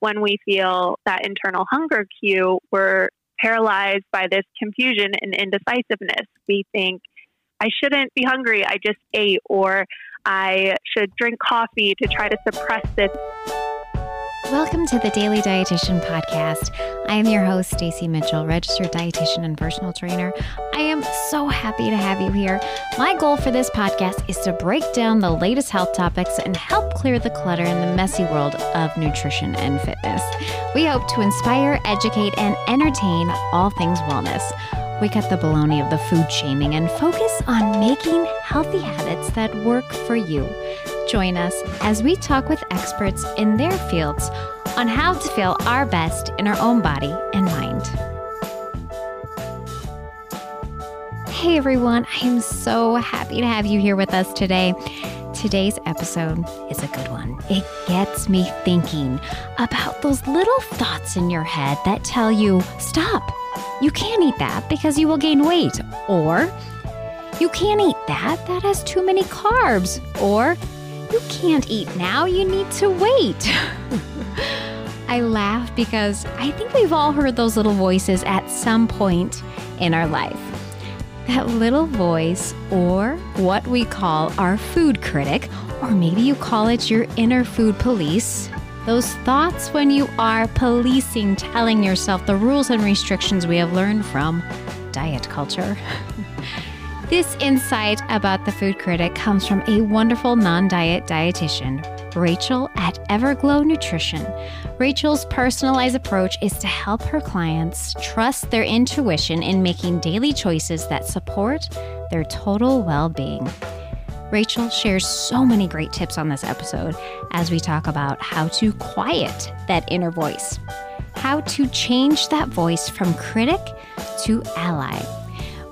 when we feel that internal hunger cue, we're paralyzed by this confusion and indecisiveness. We think, I shouldn't be hungry, I just ate, or I should drink coffee to try to suppress this Welcome to the Daily Dietitian Podcast. I am your host, Stacy Mitchell, registered dietitian and personal trainer. I am so happy to have you here. My goal for this podcast is to break down the latest health topics and help clear the clutter in the messy world of nutrition and fitness. We hope to inspire, educate, and entertain all things wellness. We cut the baloney of the food shaming and focus on making healthy habits that work for you. Join us as we talk with experts in their fields on how to feel our best in our own body and mind. Hey everyone, I am so happy to have you here with us today. Today's episode is a good one. It gets me thinking about those little thoughts in your head that tell you, stop, you can't eat that because you will gain weight. Or, you can't eat that, that has too many carbs. Or, you can't eat now, you need to wait. I laugh because I think we've all heard those little voices at some point in our life. That little voice, or what we call our food critic, or maybe you call it your inner food police, those thoughts when you are policing, telling yourself the rules and restrictions we have learned from diet culture. This insight about the food critic comes from a wonderful non diet dietitian, Rachel at Everglow Nutrition. Rachel's personalized approach is to help her clients trust their intuition in making daily choices that support their total well being. Rachel shares so many great tips on this episode as we talk about how to quiet that inner voice, how to change that voice from critic to ally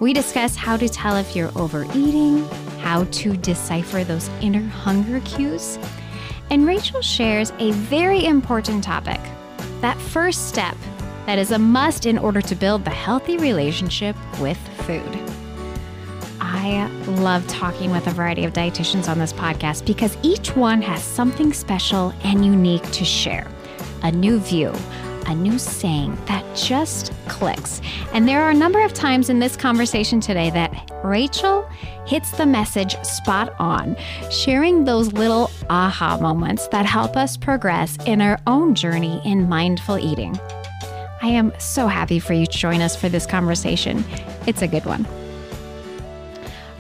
we discuss how to tell if you're overeating, how to decipher those inner hunger cues, and Rachel shares a very important topic that first step that is a must in order to build the healthy relationship with food. I love talking with a variety of dietitians on this podcast because each one has something special and unique to share a new view, a new saying that just clicks. And there are a number of times in this conversation today that Rachel hits the message spot on, sharing those little aha moments that help us progress in our own journey in mindful eating. I am so happy for you to join us for this conversation. It's a good one.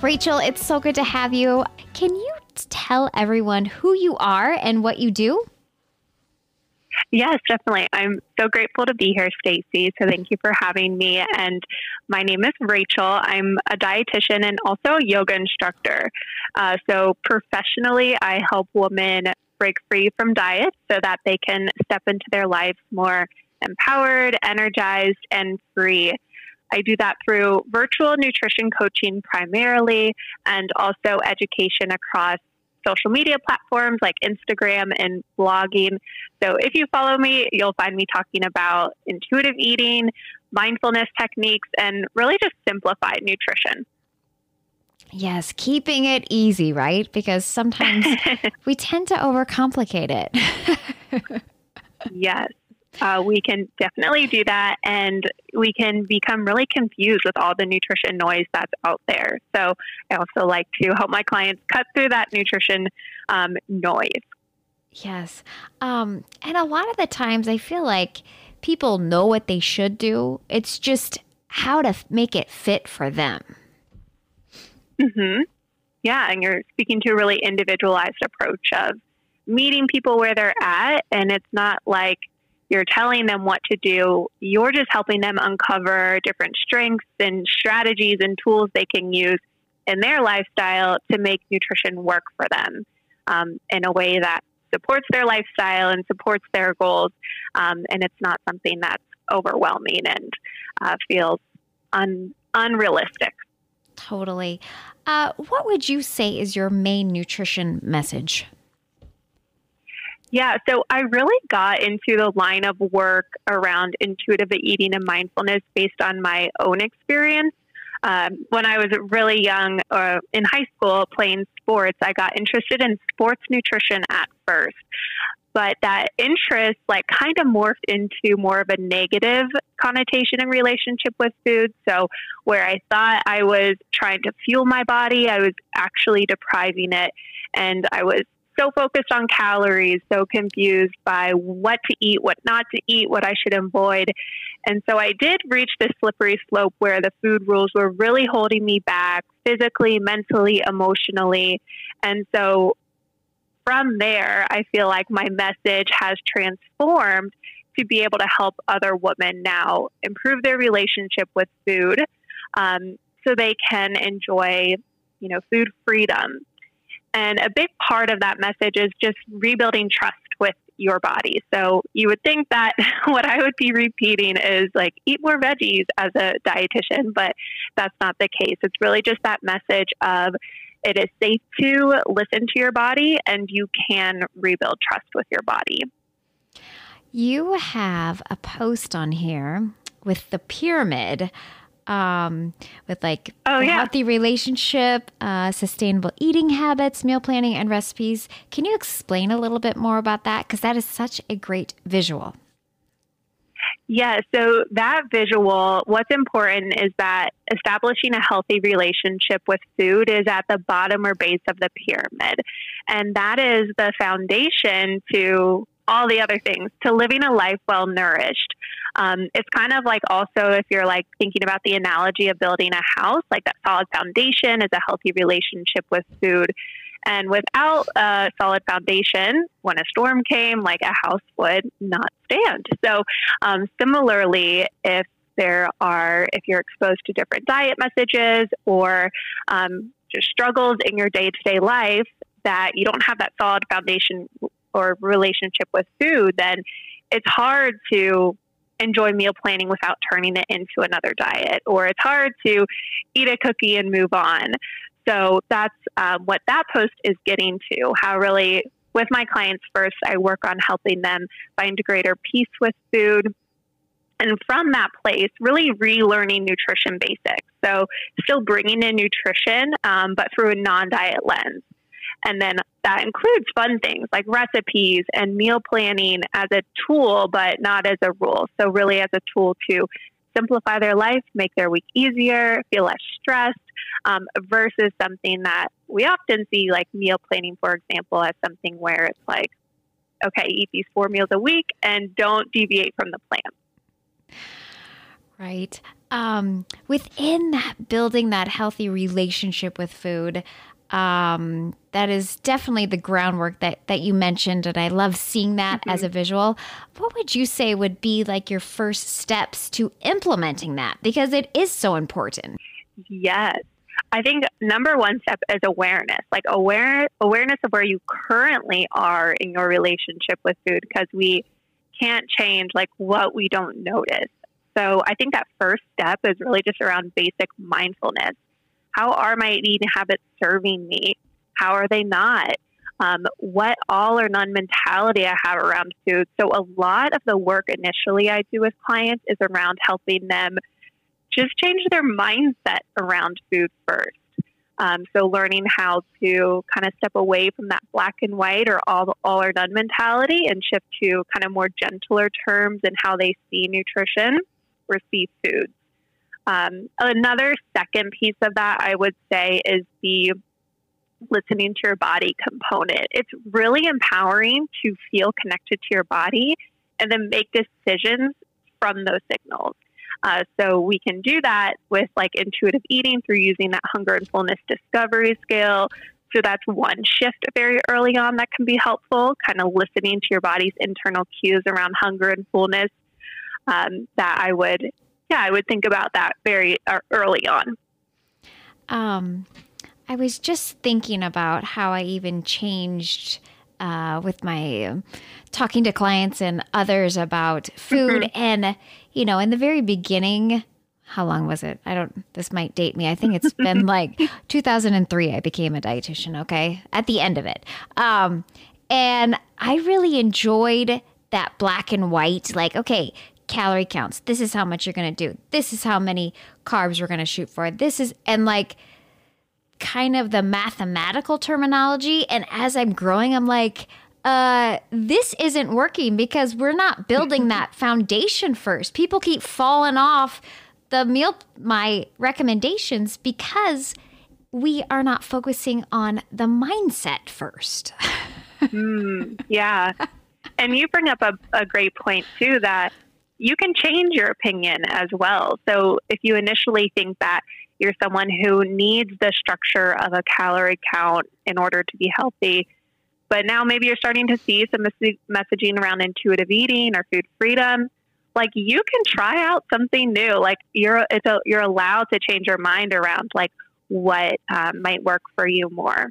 Rachel, it's so good to have you. Can you tell everyone who you are and what you do? Yes, definitely. I'm so grateful to be here, Stacy. So thank you for having me. And my name is Rachel. I'm a dietitian and also a yoga instructor. Uh, so professionally, I help women break free from diet so that they can step into their lives more empowered, energized, and free. I do that through virtual nutrition coaching primarily and also education across social media platforms like Instagram and blogging. So if you follow me, you'll find me talking about intuitive eating, mindfulness techniques, and really just simplified nutrition. Yes, keeping it easy, right? Because sometimes we tend to overcomplicate it. yes uh, we can definitely do that and we can become really confused with all the nutrition noise that's out there. So I also like to help my clients cut through that nutrition um, noise. Yes. Um, and a lot of the times I feel like people know what they should do, it's just how to make it fit for them. Mm-hmm. Yeah, and you're speaking to a really individualized approach of meeting people where they're at, and it's not like you're telling them what to do. You're just helping them uncover different strengths and strategies and tools they can use in their lifestyle to make nutrition work for them um, in a way that supports their lifestyle and supports their goals. Um, and it's not something that's overwhelming and uh, feels un- unrealistic. Totally. Uh, what would you say is your main nutrition message? Yeah, so I really got into the line of work around intuitive eating and mindfulness based on my own experience. Um, when I was really young, uh, in high school, playing sports, I got interested in sports nutrition at first. but that interest like kind of morphed into more of a negative connotation in relationship with food. So where I thought I was trying to fuel my body, I was actually depriving it. And I was so focused on calories, so confused by what to eat, what not to eat, what I should avoid. And so I did reach this slippery slope where the food rules were really holding me back physically, mentally, emotionally. And so from there, I feel like my message has transformed to be able to help other women now improve their relationship with food um, so they can enjoy, you know, food freedom. And a big part of that message is just rebuilding trust with your body. So you would think that what I would be repeating is like eat more veggies as a dietitian, but that's not the case. It's really just that message of it is safe to listen to your body and you can rebuild trust with your body. You have a post on here with the pyramid um, with like oh, yeah. healthy relationship, uh, sustainable eating habits, meal planning, and recipes. Can you explain a little bit more about that? Because that is such a great visual. Yeah, so that visual, what's important is that establishing a healthy relationship with food is at the bottom or base of the pyramid. And that is the foundation to all the other things, to living a life well nourished. Um, it's kind of like also if you're like thinking about the analogy of building a house, like that solid foundation is a healthy relationship with food. And without a solid foundation, when a storm came, like a house would not stand. So, um, similarly, if there are, if you're exposed to different diet messages or um, just struggles in your day to day life, that you don't have that solid foundation or relationship with food, then it's hard to enjoy meal planning without turning it into another diet, or it's hard to eat a cookie and move on. So that's um, what that post is getting to. How really, with my clients first, I work on helping them find greater peace with food. And from that place, really relearning nutrition basics. So, still bringing in nutrition, um, but through a non diet lens. And then that includes fun things like recipes and meal planning as a tool, but not as a rule. So, really, as a tool to simplify their life, make their week easier, feel less stressed, um, versus something that we often see, like meal planning, for example, as something where it's like, okay, eat these four meals a week and don't deviate from the plan. Right. Um, within that, building that healthy relationship with food, um, that is definitely the groundwork that that you mentioned, and I love seeing that mm-hmm. as a visual. What would you say would be like your first steps to implementing that? Because it is so important. Yes. I think number one step is awareness, like aware awareness of where you currently are in your relationship with food, because we can't change like what we don't notice. So I think that first step is really just around basic mindfulness how are my eating habits serving me? How are they not? Um, what all or none mentality I have around food. So, a lot of the work initially I do with clients is around helping them just change their mindset around food first. Um, so, learning how to kind of step away from that black and white or all, all or none mentality and shift to kind of more gentler terms and how they see nutrition or see food. Um, another second piece of that, I would say, is the listening to your body component. It's really empowering to feel connected to your body and then make decisions from those signals. Uh, so we can do that with like intuitive eating through using that hunger and fullness discovery scale. So that's one shift very early on that can be helpful, kind of listening to your body's internal cues around hunger and fullness. Um, that I would yeah, I would think about that very uh, early on. Um, I was just thinking about how I even changed uh, with my um, talking to clients and others about food. Mm-hmm. And, you know, in the very beginning, how long was it? I don't, this might date me. I think it's been like 2003, I became a dietitian, okay? At the end of it. Um, and I really enjoyed that black and white, like, okay, calorie counts. This is how much you're going to do. This is how many carbs we're going to shoot for. This is, and like kind of the mathematical terminology. And as I'm growing, I'm like, uh, this isn't working because we're not building that foundation first. People keep falling off the meal my recommendations because we are not focusing on the mindset first. mm, yeah. And you bring up a, a great point too that you can change your opinion as well. So if you initially think that you're someone who needs the structure of a calorie count in order to be healthy, but now maybe you're starting to see some messaging around intuitive eating or food freedom, like you can try out something new. Like you're it's a, you're allowed to change your mind around like what um, might work for you more.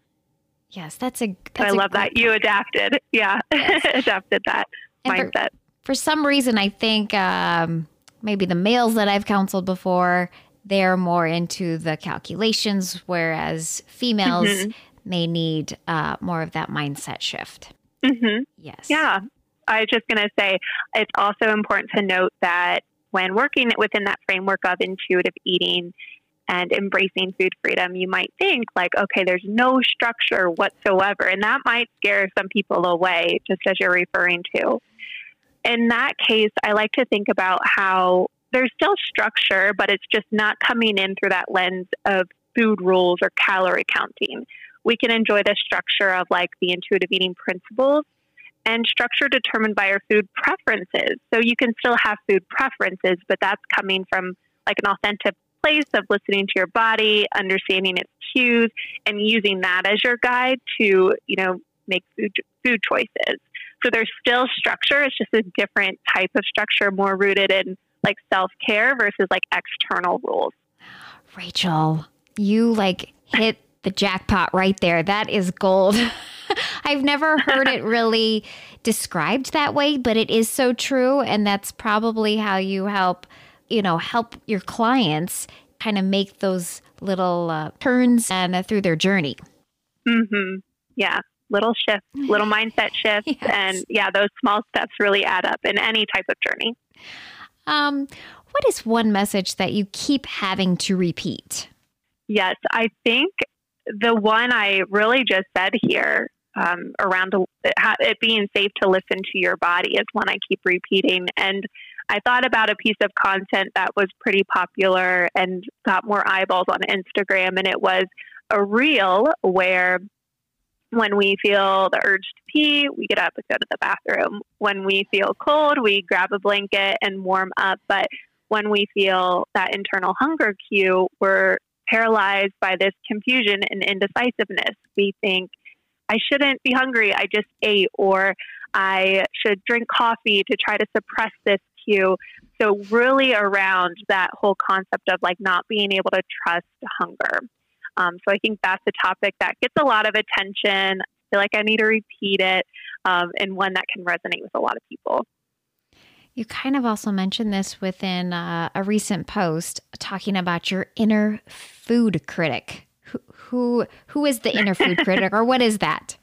Yes, that's a. That's I love that you adapted. Yeah, yes. adapted that and mindset. For, for, some reason, I think um, maybe the males that I've counseled before they're more into the calculations, whereas females mm-hmm. may need uh, more of that mindset shift. Mm-hmm. Yes. Yeah, I was just going to say it's also important to note that when working within that framework of intuitive eating and embracing food freedom, you might think like, okay, there's no structure whatsoever. And that might scare some people away, just as you're referring to. In that case, I like to think about how there's still structure, but it's just not coming in through that lens of food rules or calorie counting. We can enjoy the structure of like the intuitive eating principles and structure determined by our food preferences. So you can still have food preferences, but that's coming from like an authentic place of listening to your body, understanding its cues, and using that as your guide to, you know, make food food choices. So there's still structure. It's just a different type of structure, more rooted in like self care versus like external rules. Rachel, you like hit the jackpot right there. That is gold. I've never heard it really described that way, but it is so true. And that's probably how you help, you know, help your clients kind of make those little uh, turns and uh, through their journey. Mm-hmm. Yeah. Little shifts, little mindset shifts. yes. And yeah, those small steps really add up in any type of journey. Um, what is one message that you keep having to repeat? Yes, I think the one I really just said here um, around it being safe to listen to your body is one I keep repeating. And I thought about a piece of content that was pretty popular and got more eyeballs on Instagram, and it was a reel where when we feel the urge to pee, we get up and go to the bathroom. When we feel cold, we grab a blanket and warm up. But when we feel that internal hunger cue, we're paralyzed by this confusion and indecisiveness. We think, I shouldn't be hungry. I just ate, or I should drink coffee to try to suppress this cue. So, really, around that whole concept of like not being able to trust hunger. Um, so, I think that's a topic that gets a lot of attention. I feel like I need to repeat it, um, and one that can resonate with a lot of people. You kind of also mentioned this within uh, a recent post talking about your inner food critic who who is the inner food critic or what is that?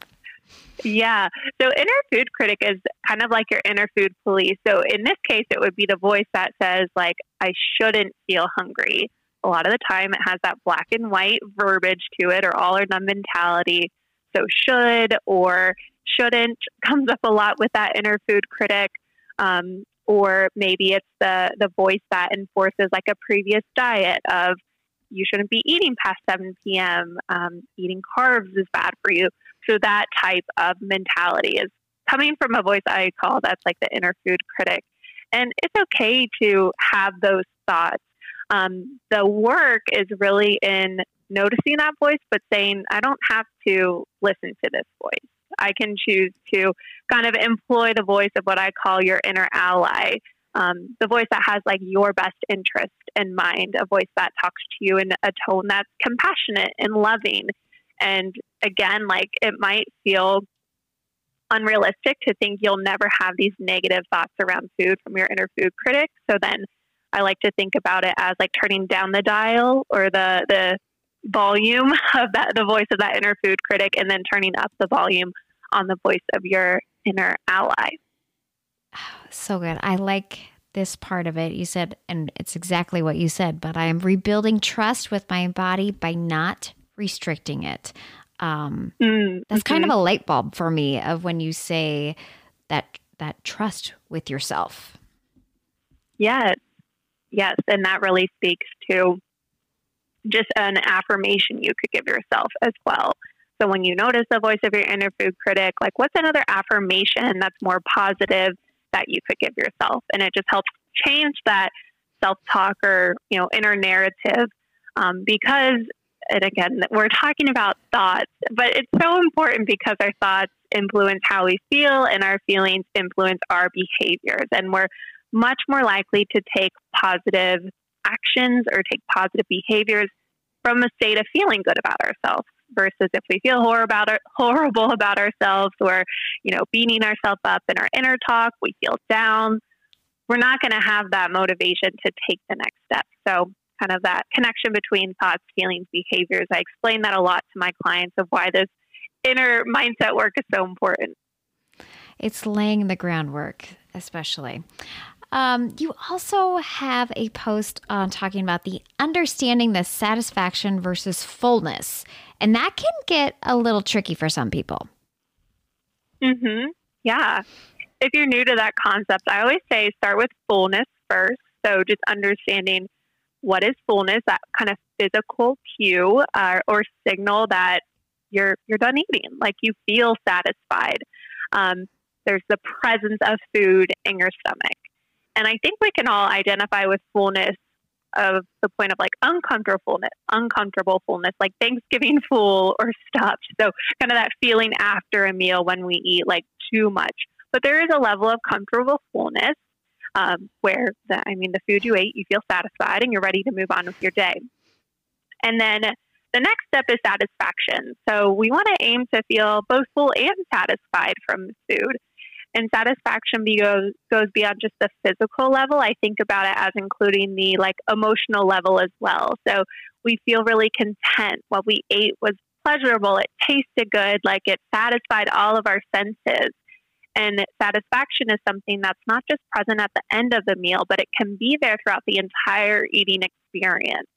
Yeah. So inner food critic is kind of like your inner food police. So in this case it would be the voice that says like I shouldn't feel hungry. A lot of the time it has that black and white verbiage to it or all or none mentality. So should or shouldn't comes up a lot with that inner food critic. Um, or maybe it's the the voice that enforces like a previous diet of you shouldn't be eating past 7 p.m. Um, eating carbs is bad for you. So that type of mentality is coming from a voice I call that's like the inner food critic. And it's okay to have those thoughts. Um, the work is really in noticing that voice, but saying, I don't have to listen to this voice. I can choose to kind of employ the voice of what I call your inner ally, um, the voice that has like your best interest in mind, a voice that talks to you in a tone that's compassionate and loving. And again, like it might feel unrealistic to think you'll never have these negative thoughts around food from your inner food critic. So then I like to think about it as like turning down the dial or the the volume of that the voice of that inner food critic and then turning up the volume on the voice of your inner ally. So good. I like this part of it. You said, and it's exactly what you said, but I am rebuilding trust with my body by not restricting it. Um, mm, that's mm-hmm. kind of a light bulb for me of when you say that that trust with yourself. Yes, yes, and that really speaks to just an affirmation you could give yourself as well. So when you notice the voice of your inner food critic, like what's another affirmation that's more positive that you could give yourself? And it just helps change that self talk or, you know, inner narrative um, because, and again, we're talking about thoughts, but it's so important because our thoughts influence how we feel and our feelings influence our behaviors. And we're much more likely to take positive actions or take positive behaviors from a state of feeling good about ourselves versus if we feel horrible about, our, horrible about ourselves or you know beating ourselves up in our inner talk we feel down we're not going to have that motivation to take the next step. So kind of that connection between thoughts feelings behaviors i explain that a lot to my clients of why this inner mindset work is so important. It's laying the groundwork especially um, you also have a post on talking about the understanding the satisfaction versus fullness, and that can get a little tricky for some people. Mhm. Yeah. If you're new to that concept, I always say start with fullness first. So just understanding what is fullness, that kind of physical cue uh, or signal that you're you're done eating, like you feel satisfied. Um, there's the presence of food in your stomach. And I think we can all identify with fullness of the point of like uncomfortableness, uncomfortable fullness, like Thanksgiving full or stuffed. So kind of that feeling after a meal when we eat like too much. But there is a level of comfortable fullness um, where the, I mean, the food you ate, you feel satisfied and you're ready to move on with your day. And then the next step is satisfaction. So we want to aim to feel both full and satisfied from food and satisfaction goes goes beyond just the physical level. I think about it as including the like emotional level as well. So we feel really content. What we ate was pleasurable. It tasted good. Like it satisfied all of our senses. And satisfaction is something that's not just present at the end of the meal, but it can be there throughout the entire eating experience.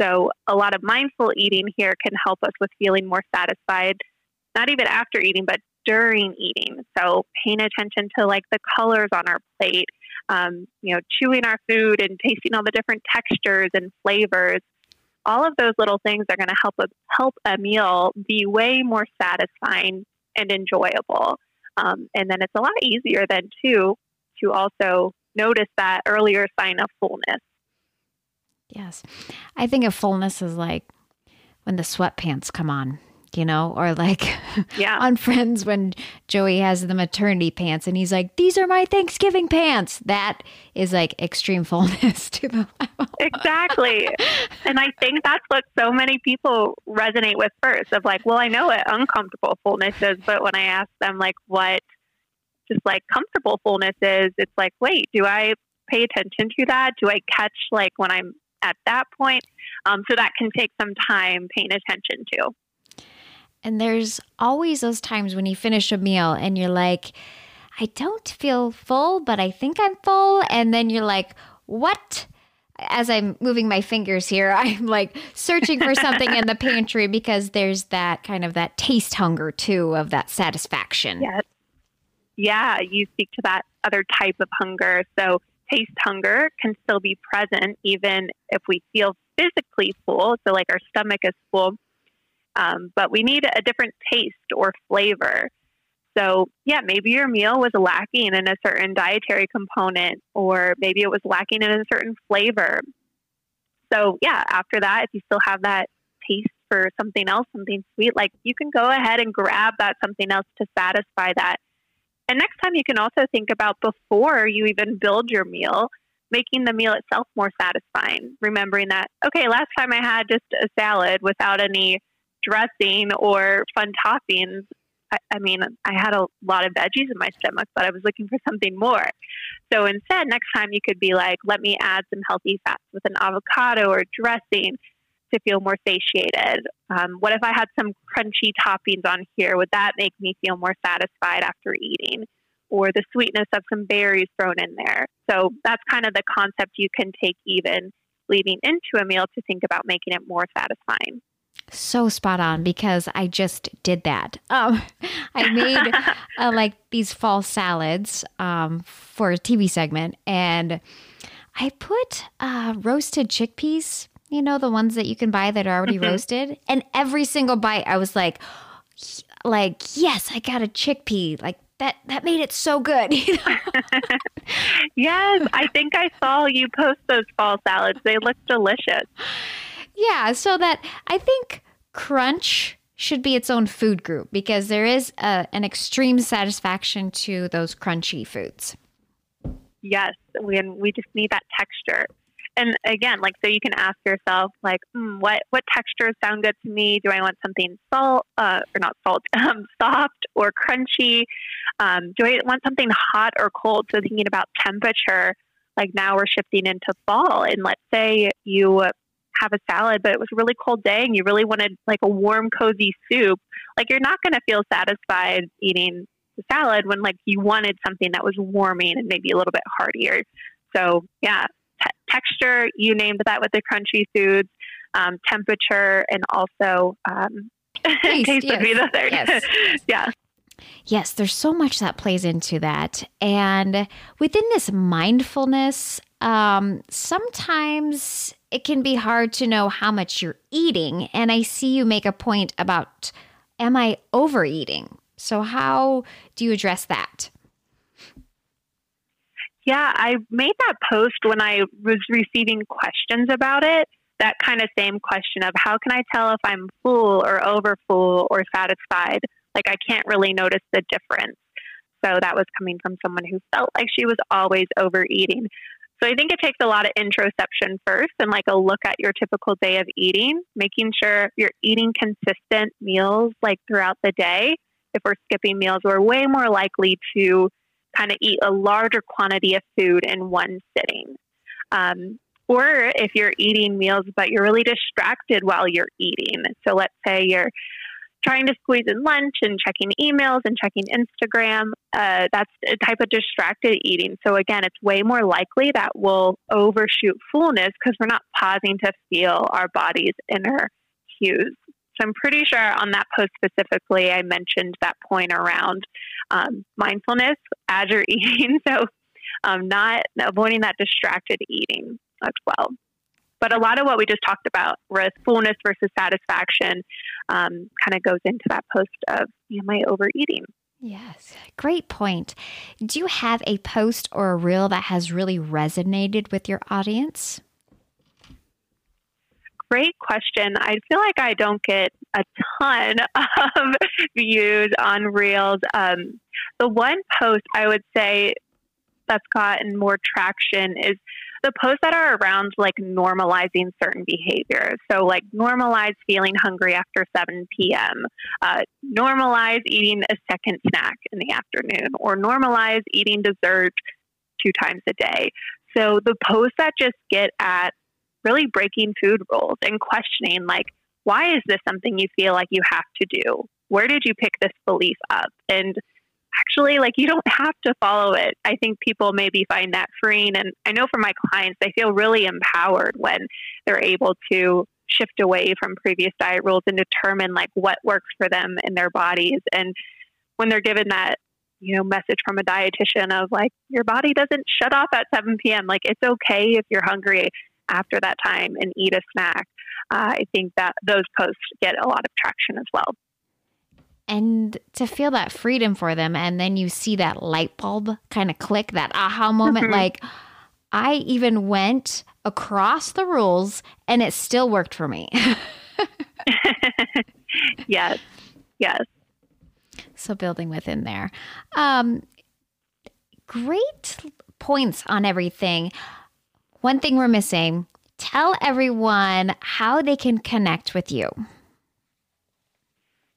So, a lot of mindful eating here can help us with feeling more satisfied, not even after eating, but during eating. So paying attention to like the colors on our plate, um, you know, chewing our food and tasting all the different textures and flavors. All of those little things are going to help a, help a meal be way more satisfying and enjoyable. Um, and then it's a lot easier then too to also notice that earlier sign of fullness. Yes, I think of fullness is like when the sweatpants come on you know, or like yeah. on Friends when Joey has the maternity pants and he's like, "These are my Thanksgiving pants." That is like extreme fullness to the level. exactly, and I think that's what so many people resonate with first. Of like, well, I know what uncomfortable fullness is, but when I ask them like what just like comfortable fullness is, it's like, wait, do I pay attention to that? Do I catch like when I'm at that point? Um, so that can take some time paying attention to. And there's always those times when you finish a meal and you're like, I don't feel full, but I think I'm full. And then you're like, what? As I'm moving my fingers here, I'm like searching for something in the pantry because there's that kind of that taste hunger too of that satisfaction. Yes. Yeah, you speak to that other type of hunger. So taste hunger can still be present even if we feel physically full. So like our stomach is full um, but we need a different taste or flavor. So, yeah, maybe your meal was lacking in a certain dietary component, or maybe it was lacking in a certain flavor. So, yeah, after that, if you still have that taste for something else, something sweet, like you can go ahead and grab that something else to satisfy that. And next time, you can also think about before you even build your meal, making the meal itself more satisfying. Remembering that, okay, last time I had just a salad without any dressing or fun toppings, I, I mean, I had a lot of veggies in my stomach, but I was looking for something more. So instead, next time you could be like, let me add some healthy fats with an avocado or dressing to feel more satiated. Um, what if I had some crunchy toppings on here? Would that make me feel more satisfied after eating? Or the sweetness of some berries thrown in there. So that's kind of the concept you can take even leading into a meal to think about making it more satisfying. So spot on because I just did that. Um, I made uh, like these fall salads um, for a TV segment, and I put uh, roasted chickpeas. You know the ones that you can buy that are already mm-hmm. roasted, and every single bite, I was like, like yes, I got a chickpea. Like that that made it so good. yes, I think I saw you post those fall salads. They look delicious. Yeah, so that I think crunch should be its own food group because there is a, an extreme satisfaction to those crunchy foods. Yes, we we just need that texture. And again, like so, you can ask yourself, like, mm, what what textures sound good to me? Do I want something salt uh, or not salt, um, soft or crunchy? Um, do I want something hot or cold? So thinking about temperature, like now we're shifting into fall, and let's say you have a salad, but it was a really cold day and you really wanted like a warm, cozy soup, like you're not going to feel satisfied eating the salad when like you wanted something that was warming and maybe a little bit heartier. So yeah, t- texture, you named that with the crunchy foods, um, temperature, and also um, taste, taste yes. would be the third. Yes. yeah. Yes, there's so much that plays into that. And within this mindfulness, um, sometimes it can be hard to know how much you're eating. And I see you make a point about am I overeating? So, how do you address that? Yeah, I made that post when I was receiving questions about it. That kind of same question of how can I tell if I'm full or over full or satisfied? Like, I can't really notice the difference. So, that was coming from someone who felt like she was always overeating. So I think it takes a lot of introspection first and like a look at your typical day of eating, making sure you're eating consistent meals like throughout the day. If we're skipping meals, we're way more likely to kind of eat a larger quantity of food in one sitting. Um, or if you're eating meals, but you're really distracted while you're eating. So let's say you're trying to squeeze in lunch and checking emails and checking Instagram. Uh, that's a type of distracted eating. So, again, it's way more likely that we'll overshoot fullness because we're not pausing to feel our body's inner cues. So, I'm pretty sure on that post specifically, I mentioned that point around um, mindfulness as you're eating. So, um, not avoiding that distracted eating as well. But a lot of what we just talked about, with fullness versus satisfaction, um, kind of goes into that post of am I overeating? Yes, great point. Do you have a post or a reel that has really resonated with your audience? Great question. I feel like I don't get a ton of views on reels. Um, the one post I would say that's gotten more traction is the posts that are around like normalizing certain behaviors. So, like normalize feeling hungry after 7 p.m., uh, normalize eating a second snack in the afternoon, or normalize eating dessert two times a day. So, the posts that just get at really breaking food rules and questioning, like, why is this something you feel like you have to do? Where did you pick this belief up? And actually like you don't have to follow it. I think people maybe find that freeing. And I know for my clients, they feel really empowered when they're able to shift away from previous diet rules and determine like what works for them in their bodies. And when they're given that, you know, message from a dietitian of like, your body doesn't shut off at 7 p.m. Like it's okay if you're hungry after that time and eat a snack. Uh, I think that those posts get a lot of traction as well and to feel that freedom for them and then you see that light bulb kind of click that aha moment mm-hmm. like i even went across the rules and it still worked for me. Yes yes. So building within there. Um great points on everything. One thing we're missing tell everyone how they can connect with you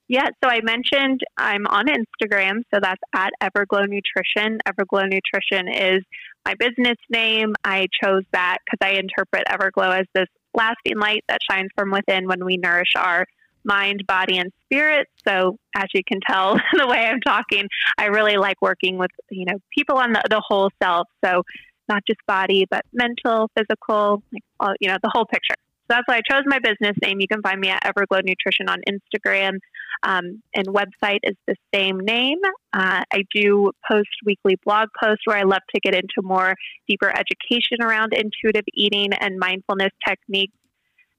yeah, so I mentioned I'm on Instagram, so that's at Everglow Nutrition. Everglow Nutrition is my business name. I chose that because I interpret Everglow as this lasting light that shines from within when we nourish our mind, body, and spirit. So, as you can tell the way I'm talking, I really like working with you know people on the, the whole self. So, not just body, but mental, physical, like all, you know, the whole picture. That's why I chose my business name. You can find me at Everglow Nutrition on Instagram, um, and website is the same name. Uh, I do post weekly blog posts where I love to get into more deeper education around intuitive eating and mindfulness techniques.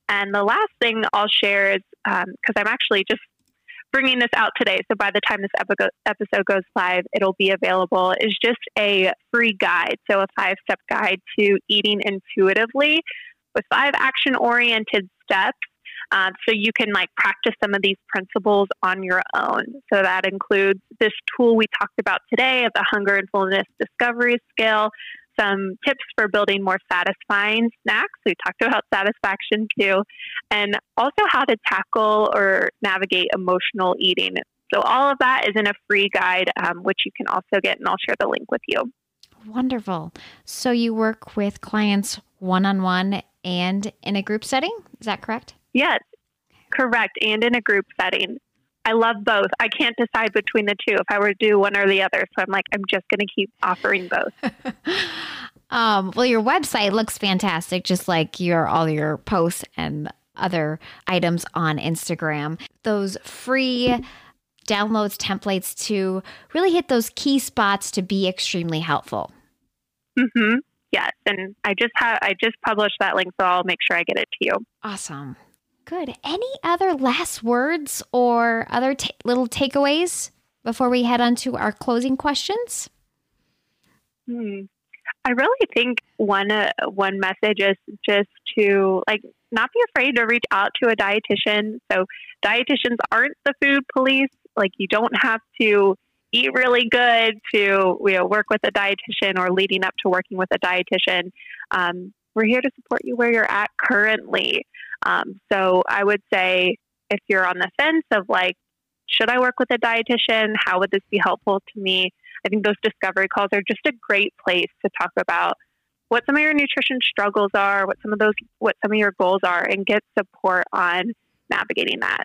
And the last thing I'll share is because um, I'm actually just bringing this out today. So by the time this episode goes live, it'll be available. Is just a free guide, so a five step guide to eating intuitively with five action oriented steps. Uh, so you can like practice some of these principles on your own. So that includes this tool we talked about today of the hunger and fullness discovery scale, some tips for building more satisfying snacks. We talked about satisfaction too, and also how to tackle or navigate emotional eating. So, all of that is in a free guide, um, which you can also get, and I'll share the link with you. Wonderful. So, you work with clients one on one and in a group setting? Is that correct? Yes, correct. And in a group setting. I love both. I can't decide between the two if I were to do one or the other. So I'm like, I'm just going to keep offering both. um, well, your website looks fantastic, just like your all your posts and other items on Instagram. Those free downloads templates to really hit those key spots to be extremely helpful. Mm-hmm. Yes, and I just have I just published that link, so I'll make sure I get it to you. Awesome. Good. Any other last words or other t- little takeaways before we head on to our closing questions? Hmm. I really think one uh, one message is just to like not be afraid to reach out to a dietitian. So dietitians aren't the food police. Like you don't have to eat really good to you know work with a dietitian or leading up to working with a dietitian. Um, we're here to support you where you're at currently. Um, so I would say if you're on the fence of like, should I work with a dietitian? How would this be helpful to me? I think those discovery calls are just a great place to talk about what some of your nutrition struggles are, what some of those, what some of your goals are, and get support on navigating that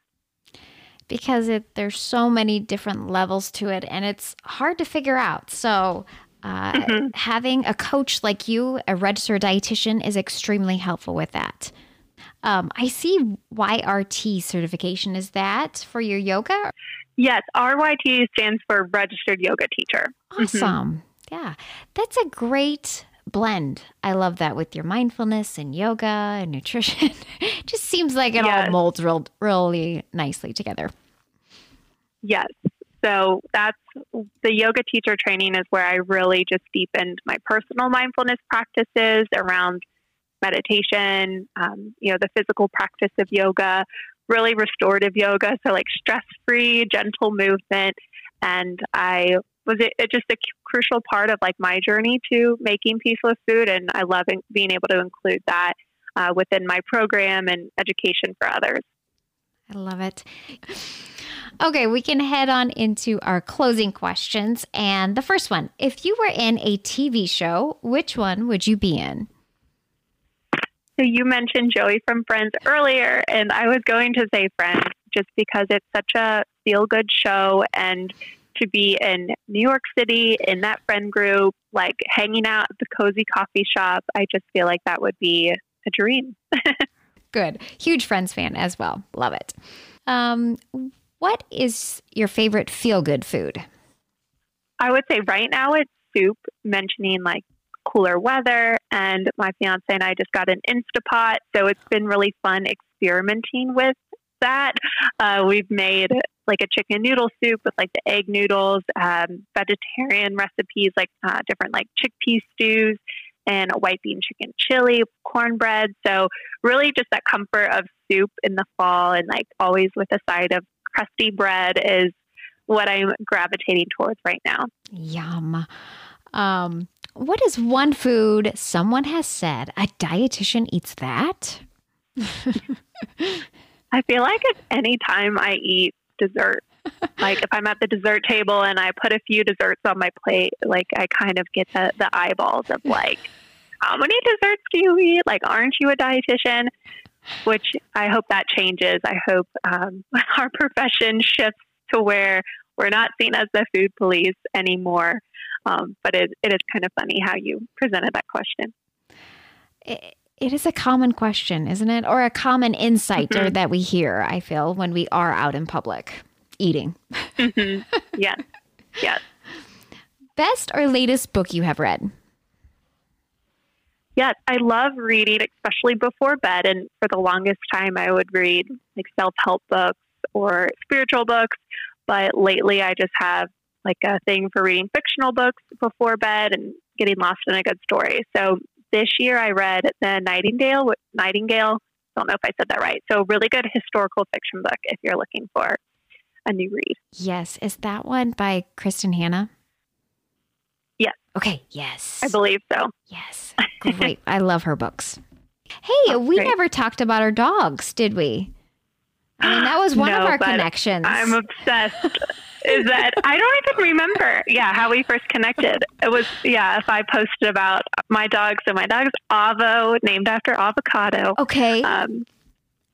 because it, there's so many different levels to it and it's hard to figure out. So, uh, mm-hmm. having a coach like you, a registered dietitian, is extremely helpful with that. Um, I see YRT certification. Is that for your yoga? Yes, RYT stands for Registered Yoga Teacher. Mm-hmm. Awesome. Mm-hmm. Yeah, that's a great blend. I love that with your mindfulness and yoga and nutrition. just seems like it yes. all molds real, really nicely together. Yes. So that's the yoga teacher training is where I really just deepened my personal mindfulness practices around meditation, um, you know, the physical practice of yoga, really restorative yoga. So like stress free, gentle movement. And I was it, it, just a crucial part of like my journey to making peace with food. And I love being able to include that uh, within my program and education for others. I love it. Okay, we can head on into our closing questions. And the first one if you were in a TV show, which one would you be in? So you mentioned Joey from Friends earlier, and I was going to say Friends just because it's such a feel good show and to be in New York City in that friend group, like hanging out at the cozy coffee shop, I just feel like that would be a dream. Good. Huge Friends fan as well. Love it. Um, what is your favorite feel good food? I would say right now it's soup, mentioning like cooler weather. And my fiance and I just got an Instapot. So it's been really fun experimenting with that. Uh, we've made like a chicken noodle soup with like the egg noodles, um, vegetarian recipes like uh, different like chickpea stews and a white bean chicken chili, cornbread. So really just that comfort of soup in the fall and like always with a side of crusty bread is what I'm gravitating towards right now. Yum. Um, what is one food someone has said a dietitian eats that? I feel like if any time I eat dessert, like if I'm at the dessert table and I put a few desserts on my plate, like I kind of get the, the eyeballs of like, how many desserts do you eat? Like, aren't you a dietitian? Which I hope that changes. I hope um, our profession shifts to where we're not seen as the food police anymore. Um, but it, it is kind of funny how you presented that question. it is a common question, isn't it? Or a common insight Mhm. or that we hear, I feel, when we are out in public eating. hmm Yes. Yes. Best or latest book you have read? Yes, I love reading, especially before bed. And for the longest time, I would read like self help books or spiritual books. But lately, I just have like a thing for reading fictional books before bed and getting lost in a good story. So this year, I read The Nightingale. Nightingale. Don't know if I said that right. So, really good historical fiction book if you're looking for a new read. Yes. Is that one by Kristin Hannah? Okay. Yes. I believe so. Yes. Great. I love her books. Hey, we great. never talked about our dogs, did we? I mean, that was one of our connections. I'm obsessed. Is that I don't even remember. Yeah, how we first connected. It was yeah. If I posted about my dog, so my dog's Avo, named after avocado. okay. Um,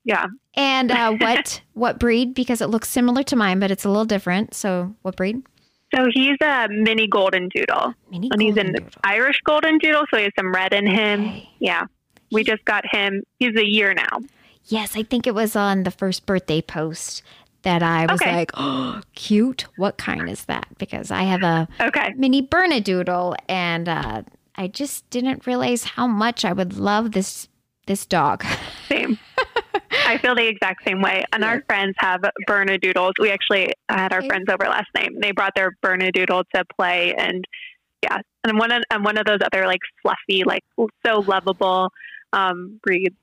yeah, and uh, what what breed? Because it looks similar to mine, but it's a little different. So, what breed? So he's a mini golden doodle, Mini and he's an doodle. Irish golden doodle, so he has some red in him. Okay. Yeah, we just got him. He's a year now. Yes, I think it was on the first birthday post that I was Okay. like, oh, cute. What kind is that? Because I have a Okay, mini Bernedoodle, and uh, I just didn't realize how much I would love this this dog. same. I feel the exact same way. And our friends have Bernedoodles. We actually had our Okay. friends over last night. And they brought their Bernedoodle to play, and yeah, and one of and one of those other like fluffy, like so lovable um, breeds.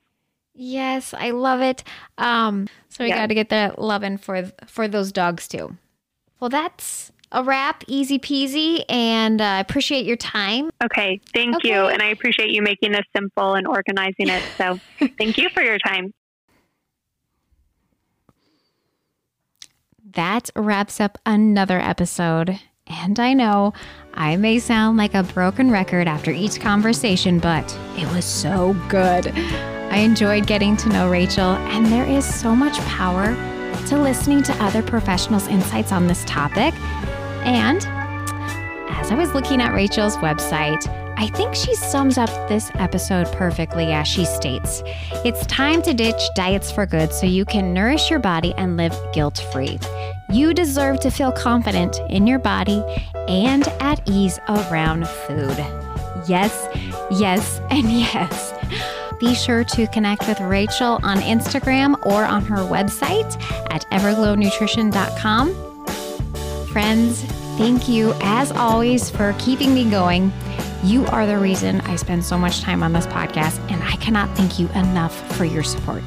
Yes, I love it. Um, so we Yeah. got to get that loving for for those dogs too. Well, that's a wrap, easy peasy, and I uh, appreciate your time. Okay, thank you, and I appreciate you making this simple and organizing it. So, thank you for your time. That wraps up another episode. And I know I may sound like a broken record after each conversation, but it was so good. I enjoyed getting to know Rachel, and there is so much power to listening to other professionals' insights on this topic. And as I was looking at Rachel's website, I think she sums up this episode perfectly as she states It's time to ditch diets for good so you can nourish your body and live guilt free. You deserve to feel confident in your body and at ease around food. Yes, yes, and yes. Be sure to connect with Rachel on Instagram or on her website at everglownutrition.com. Friends, thank you as always for keeping me going. You are the reason I spend so much time on this podcast, and I cannot thank you enough for your support.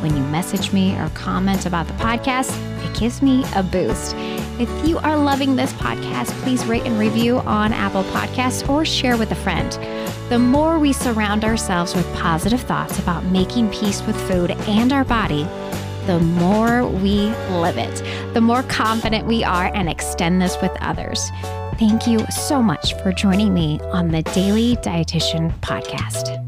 When you message me or comment about the podcast, it gives me a boost. If you are loving this podcast, please rate and review on Apple Podcasts or share with a friend. The more we surround ourselves with positive thoughts about making peace with food and our body, the more we live it, the more confident we are and extend this with others. Thank you so much for joining me on the Daily Dietitian Podcast.